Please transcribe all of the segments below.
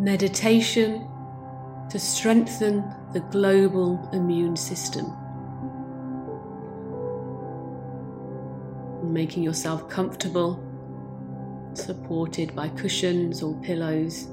meditation to strengthen the global immune system. Making yourself comfortable, supported by cushions or pillows.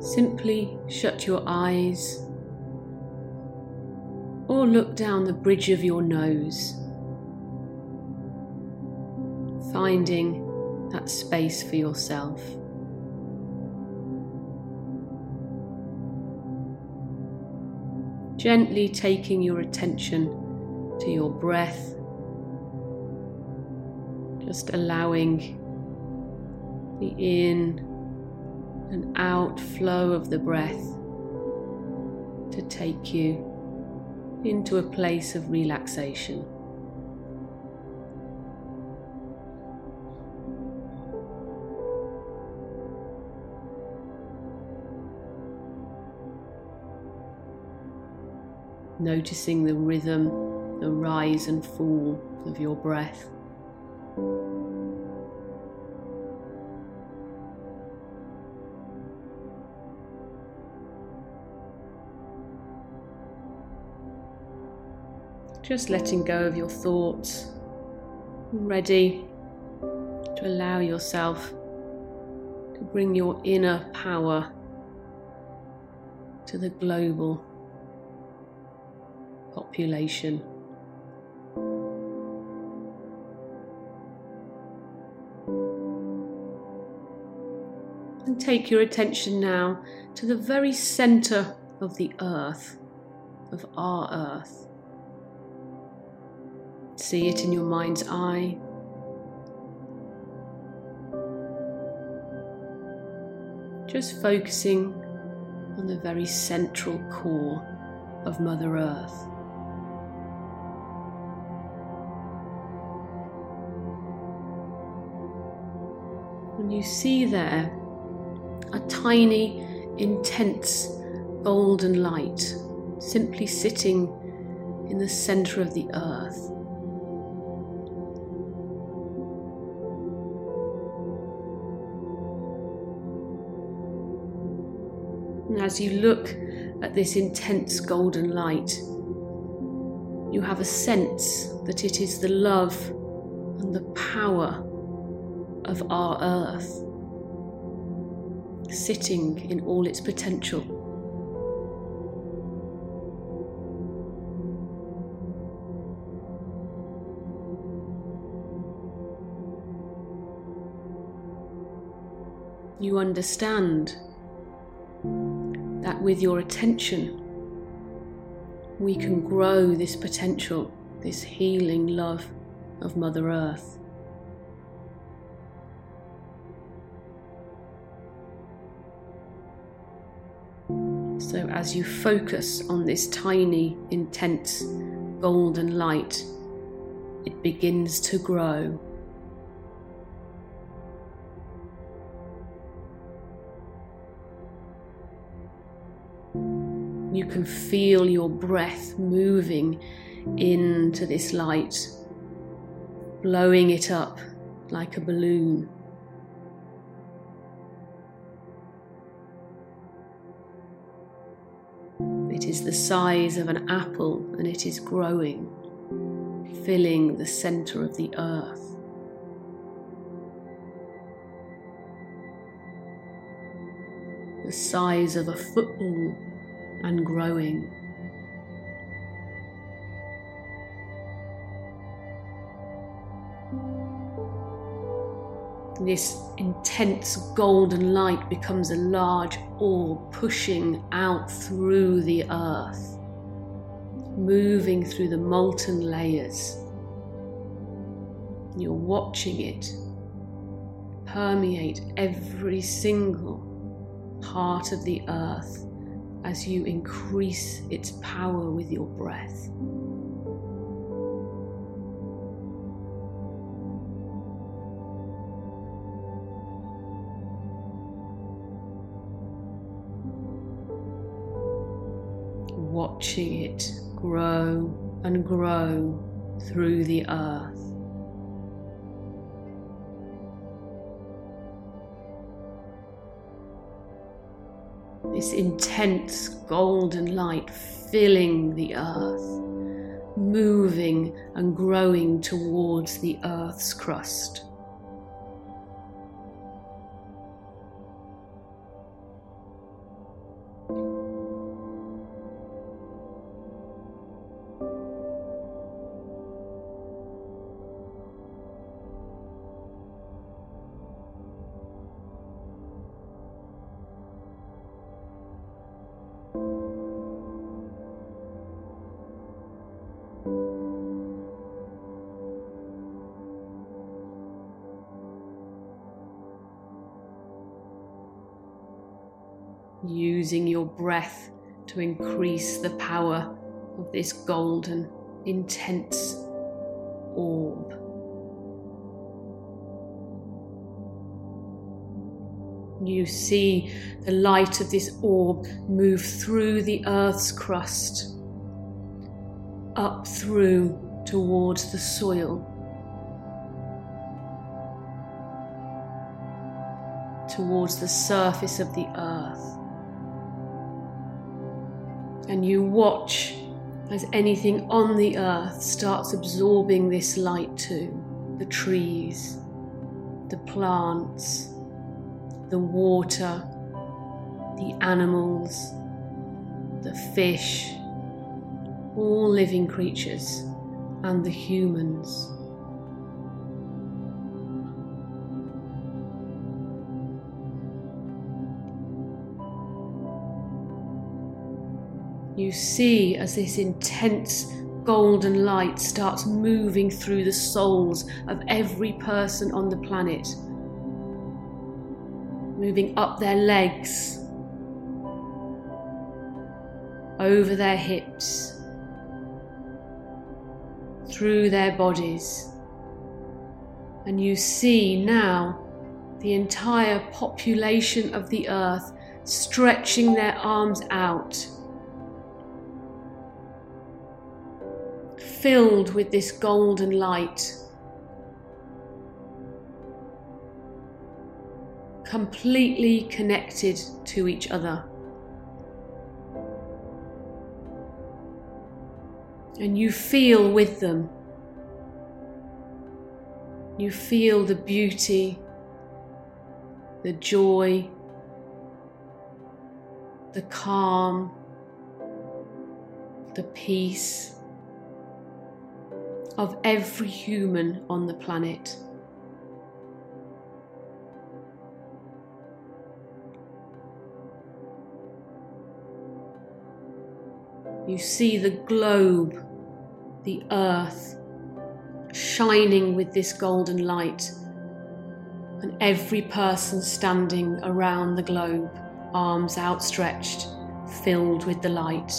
Simply shut your eyes or look down the bridge of your nose, finding that space for yourself. Gently taking your attention to your breath, just allowing the in and out flow of the breath to take you into a place of relaxation. Noticing the rhythm, the rise and fall of your breath. Just letting go of your thoughts, ready to allow yourself to bring your inner power to the global population. And take your attention now to the very center of the earth, of our earth. See it in your mind's eye. Just focusing on the very central core of Mother Earth. And you see there a tiny, intense golden light simply sitting in the center of the earth. And as you look at this intense golden light, you have a sense that it is the love and the power of our earth sitting in all its potential. You understand that with your attention, we can grow this potential, this healing love of Mother Earth. So, as you focus on this tiny, intense golden light, it begins to grow You can feel your breath moving into this light, blowing it up like a balloon. Is the size of an apple and it is growing, filling the center of the earth. The size of a football and growing. This intense golden light becomes a large orb pushing out through the earth, moving through the molten layers. You're watching it permeate every single part of the earth as you increase its power with your breath. watching it grow and grow through the earth. This intense golden light filling the earth, moving and growing towards the earth's crust. Using your breath to increase the power of this golden, intense orb. You see the light of this orb move through the earth's crust, up through towards the soil. Towards the surface of the earth and you watch as anything on the earth starts absorbing this light too the trees, the plants, the water, the animals, the fish, all living creatures, and the humans. You see as this intense golden light starts moving through the soles of every person on the planet, moving up their legs, over their hips, through their bodies. And you see now the entire population of the earth stretching their arms out filled with this golden light. Completely connected to each other. And you feel with them. You feel the beauty, the joy, the calm, the peace of every human on the planet. You see the globe, the earth, shining with this golden light, and every person standing around the globe, arms outstretched, filled with the light,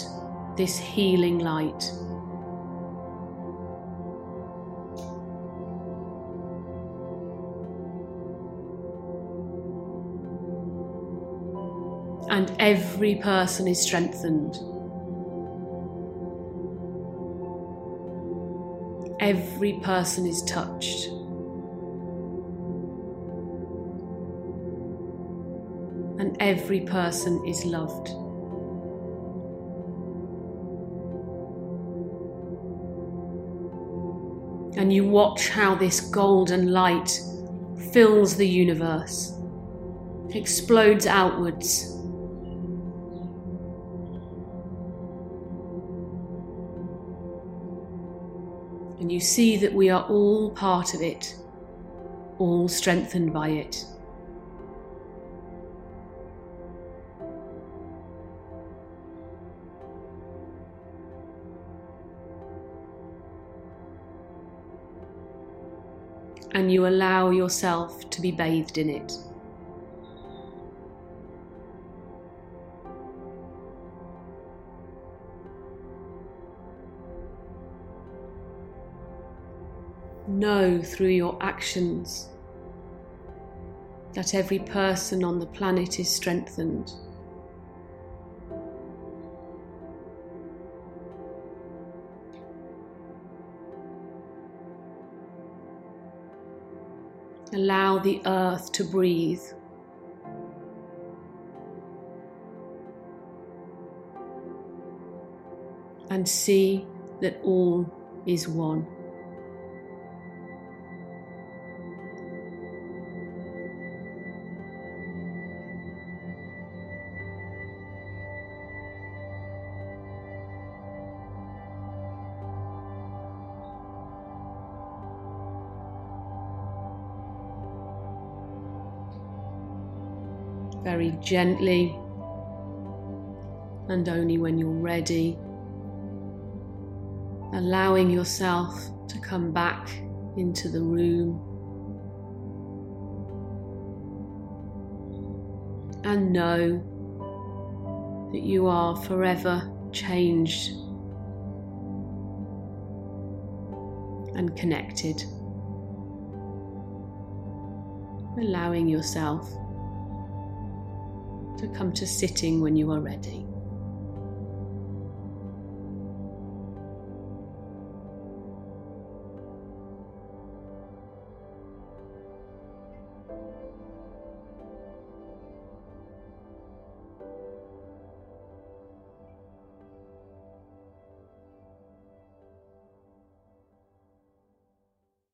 this healing light. And every person is strengthened. Every person is touched. And every person is loved. And you watch how this golden light fills the universe, explodes outwards you see that we are all part of it, all strengthened by it. And you allow yourself to be bathed in it. know through your actions that every person on the planet is strengthened. Allow the earth to breathe. And see that all is one. Very gently and only when you're ready, allowing yourself to come back into the room and know that you are forever changed and connected. Allowing yourself to come to sitting when you are ready.